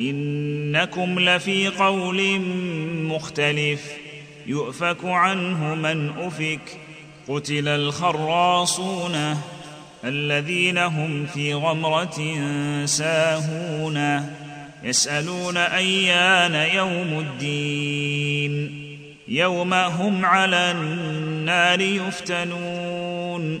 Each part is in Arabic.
إنكم لفي قول مختلف. يؤفك عنه من أفك. قتل الخراصون الذين هم في غمرة ساهون. يسألون أيان يوم الدين. يوم هم على النار يفتنون.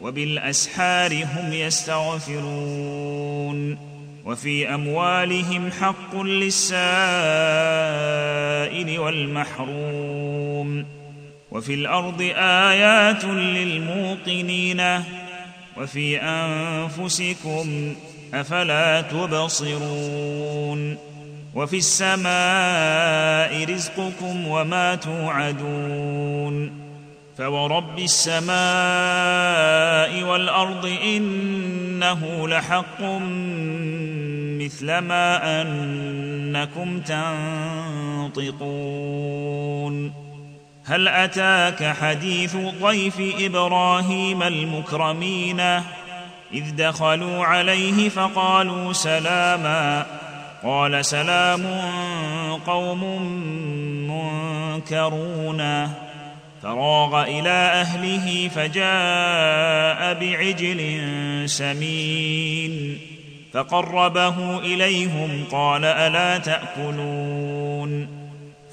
وبالأسحار هم يستغفرون. وفي أموالهم حق للسائل والمحروم. وفي الأرض آيات للموقنين. وفي أنفسكم أفلا تبصرون. وفي السماء رزقكم وما توعدون. فورب السماء والارض انه لحق مثل ما انكم تنطقون هل اتاك حديث ضيف إبراهيم المكرمين اذ دخلوا عليه فقالوا سلاما قال سلام قوم منكرون فراغ إلى أهله فجاء بعجل سمين فقربه إليهم قال ألا تأكلون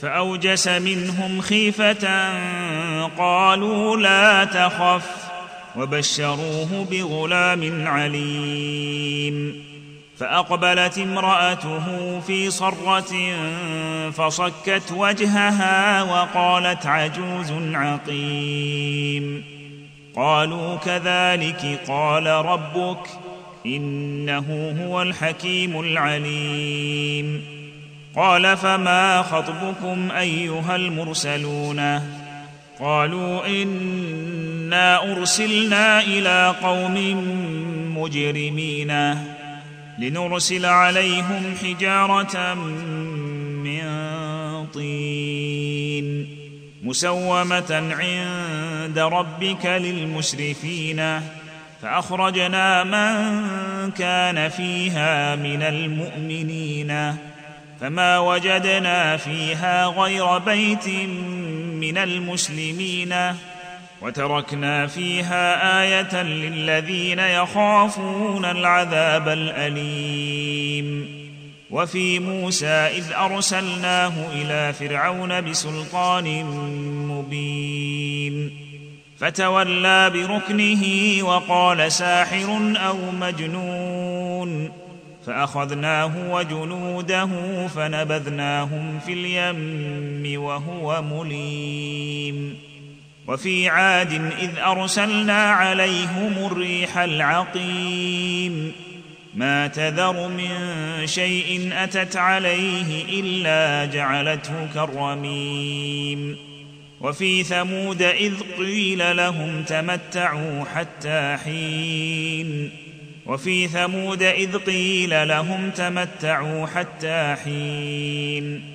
فأوجس منهم خيفة قالوا لا تخف وبشروه بغلام عليم فأقبلت امرأته في صرة فصكت وجهها وقالت عجوز عقيم. قالوا كذلك قال ربك إنه هو الحكيم العليم. قال فما خطبكم أيها المرسلون؟ قالوا إنا أرسلنا إلى قوم مجرمين. لنرسل عليهم حجارة من طين مسومة عند ربك للمسرفين فأخرجنا من كان فيها من المؤمنين. فما وجدنا فيها غير بيت من المسلمين. وتركنا فيها آية للذين يخافون العذاب الأليم. وفي موسى إذ أرسلناه إلى فرعون بسلطان مبين. فتولى بركنه وقال ساحر أو مجنون. فأخذناه وجنوده فنبذناهم في اليم وهو مليم. وفي عاد إذ أرسلنا عليهم الريح العقيم. ما تذر من شيء أتت عليه إلا جعلته كالرميم. وفي ثمود إذ قيل لهم تمتعوا حتى حين. وفي ثمود إذ قيل لهم تمتعوا حتى حين.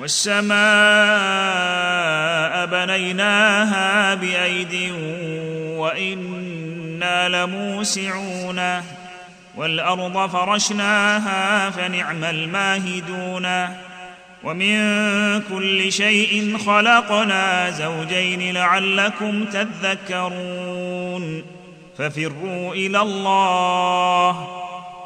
والسماء بنيناها بأيد وإنا لموسعون والأرض فرشناها فنعم الماهدون ومن كل شيء خلقنا زوجين لعلكم تذكرون ففروا إلى الله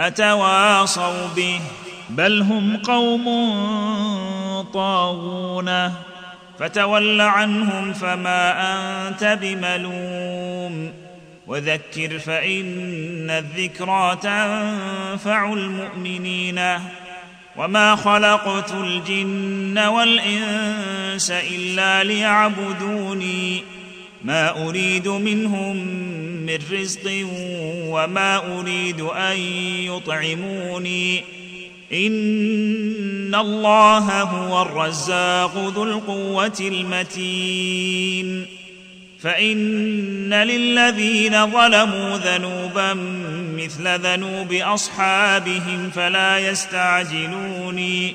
أتواصوا به بل هم قوم طاغون. فتول عنهم فما أنت بملوم. وذكر فإن الذكرى تنفع المؤمنين. وما خلقت الجن والإنس إلا ليعبدوني. ما أريد منهم من رزق وما أريد أن يطعموني. إن الله هو الرزاق ذو القوة المتين. فإن للذين ظلموا ذنوبا مثل ذنوب أصحابهم فلا يستعجلوني.